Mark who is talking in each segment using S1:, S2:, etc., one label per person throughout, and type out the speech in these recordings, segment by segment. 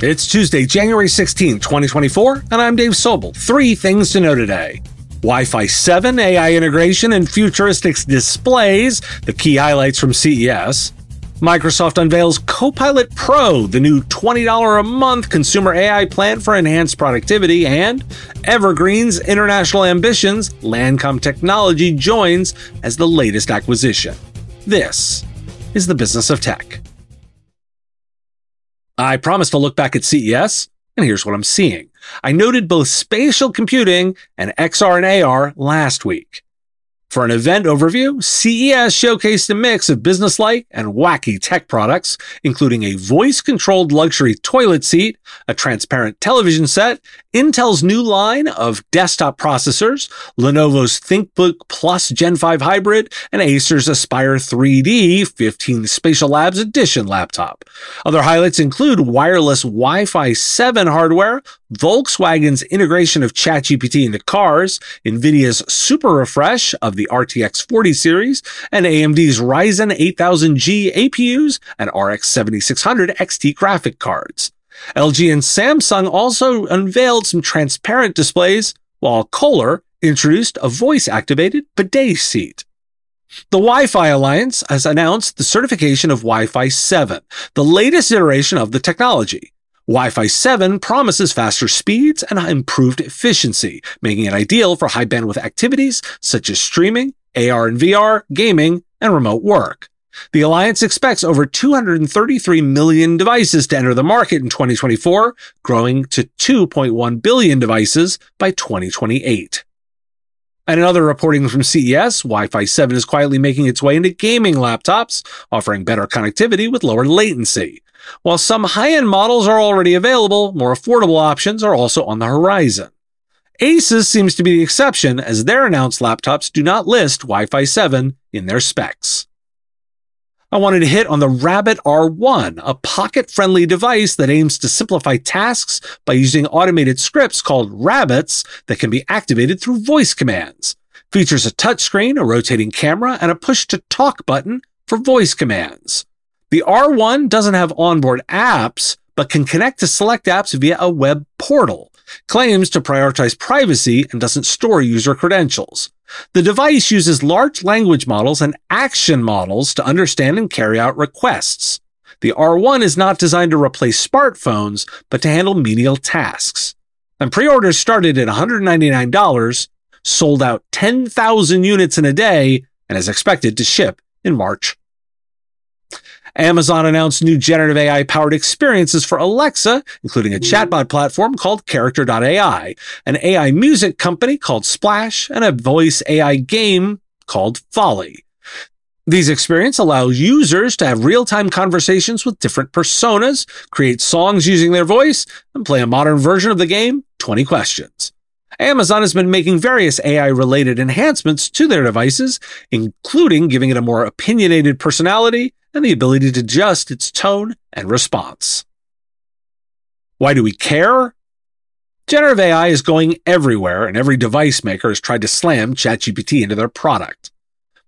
S1: It's Tuesday, January 16, 2024, and I'm Dave Sobel. Three things to know today. Wi Fi 7, AI integration, and futuristic displays, the key highlights from CES. Microsoft unveils Copilot Pro, the new $20 a month consumer AI plan for enhanced productivity, and Evergreen's international ambitions, Lancom Technology joins as the latest acquisition. This is the business of tech. I promised to look back at CES, and here's what I'm seeing. I noted both spatial computing and XR and AR last week. For an event overview, CES showcased a mix of business-like and wacky tech products, including a voice-controlled luxury toilet seat, a transparent television set, Intel's new line of desktop processors, Lenovo's ThinkBook Plus Gen 5 hybrid, and Acer's Aspire 3D 15 Spatial Labs Edition laptop. Other highlights include wireless Wi-Fi 7 hardware, Volkswagen's integration of ChatGPT into cars, NVIDIA's super refresh of the RTX 40 series, and AMD's Ryzen 8000G APUs and RX 7600 XT graphic cards. LG and Samsung also unveiled some transparent displays, while Kohler introduced a voice activated bidet seat. The Wi Fi Alliance has announced the certification of Wi Fi 7, the latest iteration of the technology. Wi Fi 7 promises faster speeds and improved efficiency, making it ideal for high bandwidth activities such as streaming, AR and VR, gaming, and remote work. The Alliance expects over 233 million devices to enter the market in 2024, growing to 2.1 billion devices by 2028. And another reporting from CES, Wi-Fi 7 is quietly making its way into gaming laptops, offering better connectivity with lower latency. While some high-end models are already available, more affordable options are also on the horizon. Asus seems to be the exception as their announced laptops do not list Wi-Fi 7 in their specs. I wanted to hit on the Rabbit R1, a pocket-friendly device that aims to simplify tasks by using automated scripts called rabbits that can be activated through voice commands. Features a touchscreen, a rotating camera, and a push-to-talk button for voice commands. The R1 doesn't have onboard apps, but can connect to select apps via a web portal, claims to prioritize privacy and doesn't store user credentials. The device uses large language models and action models to understand and carry out requests. The R1 is not designed to replace smartphones, but to handle menial tasks. And pre-orders started at $199, sold out 10,000 units in a day, and is expected to ship in March. Amazon announced new generative AI powered experiences for Alexa, including a chatbot platform called Character.ai, an AI music company called Splash, and a voice AI game called Folly. These experiences allow users to have real-time conversations with different personas, create songs using their voice, and play a modern version of the game, 20 Questions. Amazon has been making various AI related enhancements to their devices, including giving it a more opinionated personality and the ability to adjust its tone and response. Why do we care? Generative AI is going everywhere, and every device maker has tried to slam ChatGPT into their product.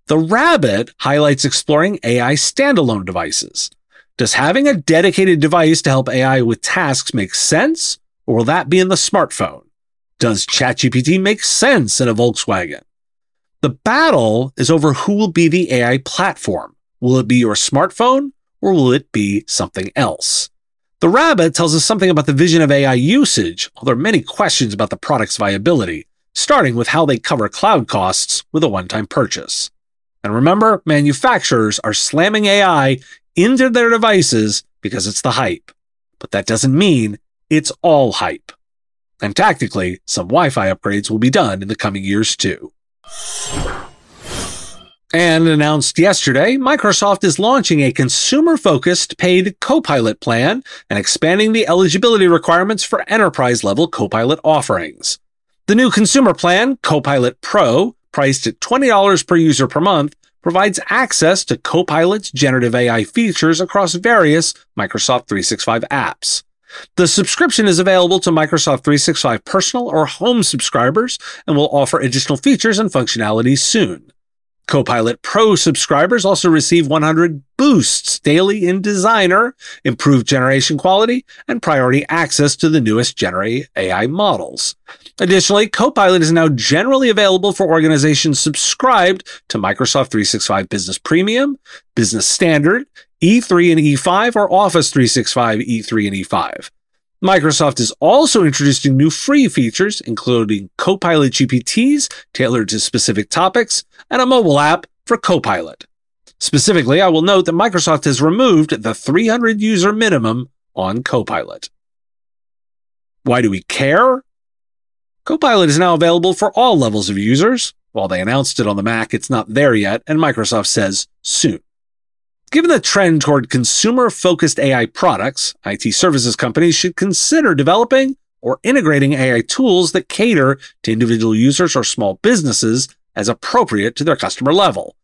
S1: The Rabbit highlights exploring AI standalone devices. Does having a dedicated device to help AI with tasks make sense, or will that be in the smartphone? Does ChatGPT make sense in a Volkswagen? The battle is over who will be the AI platform. Will it be your smartphone or will it be something else? The rabbit tells us something about the vision of AI usage, although there are many questions about the product's viability, starting with how they cover cloud costs with a one-time purchase. And remember, manufacturers are slamming AI into their devices because it's the hype. But that doesn't mean it's all hype. And tactically, some Wi-Fi upgrades will be done in the coming years too. And announced yesterday, Microsoft is launching a consumer focused paid Copilot plan and expanding the eligibility requirements for enterprise level Copilot offerings. The new consumer plan, Copilot Pro, priced at $20 per user per month, provides access to Copilot's generative AI features across various Microsoft 365 apps. The subscription is available to Microsoft 365 personal or home subscribers and will offer additional features and functionalities soon. Copilot Pro subscribers also receive 100 boosts daily in Designer, improved generation quality, and priority access to the newest generative AI models. Additionally, Copilot is now generally available for organizations subscribed to Microsoft 365 Business Premium, Business Standard, E3 and E5, or Office 365 E3 and E5. Microsoft is also introducing new free features, including Copilot GPTs tailored to specific topics and a mobile app for Copilot. Specifically, I will note that Microsoft has removed the 300 user minimum on Copilot. Why do we care? Copilot is now available for all levels of users. While they announced it on the Mac, it's not there yet, and Microsoft says soon. Given the trend toward consumer focused AI products, IT services companies should consider developing or integrating AI tools that cater to individual users or small businesses as appropriate to their customer level.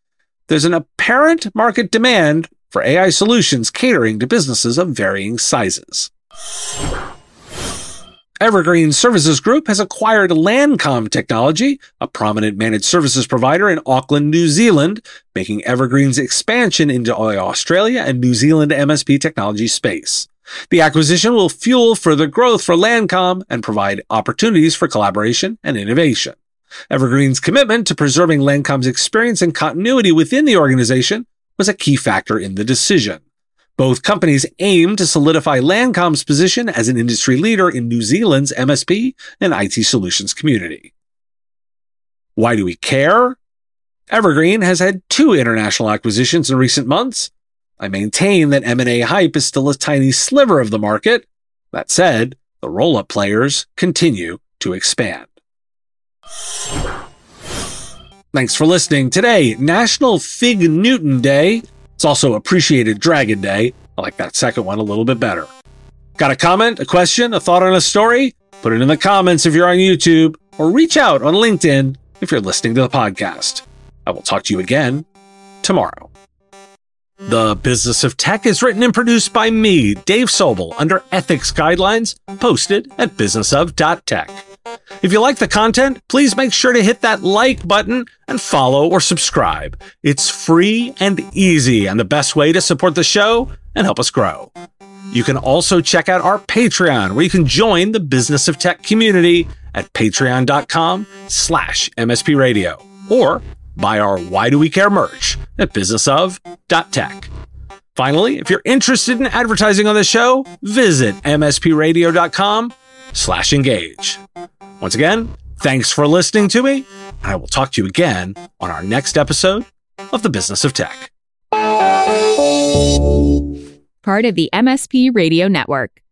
S1: There's an apparent market demand for AI solutions catering to businesses of varying sizes. Evergreen Services Group has acquired Lancom Technology, a prominent managed services provider in Auckland, New Zealand, making Evergreen's expansion into Australia and New Zealand MSP technology space. The acquisition will fuel further growth for Lancom and provide opportunities for collaboration and innovation. Evergreen's commitment to preserving Lancom's experience and continuity within the organization was a key factor in the decision. Both companies aim to solidify Lancom's position as an industry leader in New Zealand's MSP and IT solutions community. Why do we care? Evergreen has had two international acquisitions in recent months. I maintain that M&A hype is still a tiny sliver of the market. That said, the roll-up players continue to expand. Thanks for listening. Today, National Fig Newton Day. It's also Appreciated Dragon Day. I like that second one a little bit better. Got a comment, a question, a thought on a story? Put it in the comments if you're on YouTube, or reach out on LinkedIn if you're listening to the podcast. I will talk to you again tomorrow. The Business of Tech is written and produced by me, Dave Sobel, under ethics guidelines posted at businessof.tech. If you like the content, please make sure to hit that like button and follow or subscribe. It's free and easy and the best way to support the show and help us grow. You can also check out our Patreon where you can join the Business of Tech community at patreon.com slash MSP radio or buy our Why Do We Care merch at businessof.tech. Finally, if you're interested in advertising on the show, visit mspradio.com slash engage. Once again, thanks for listening to me, and I will talk to you again on our next episode of The Business of Tech.
S2: Part of the MSP Radio Network.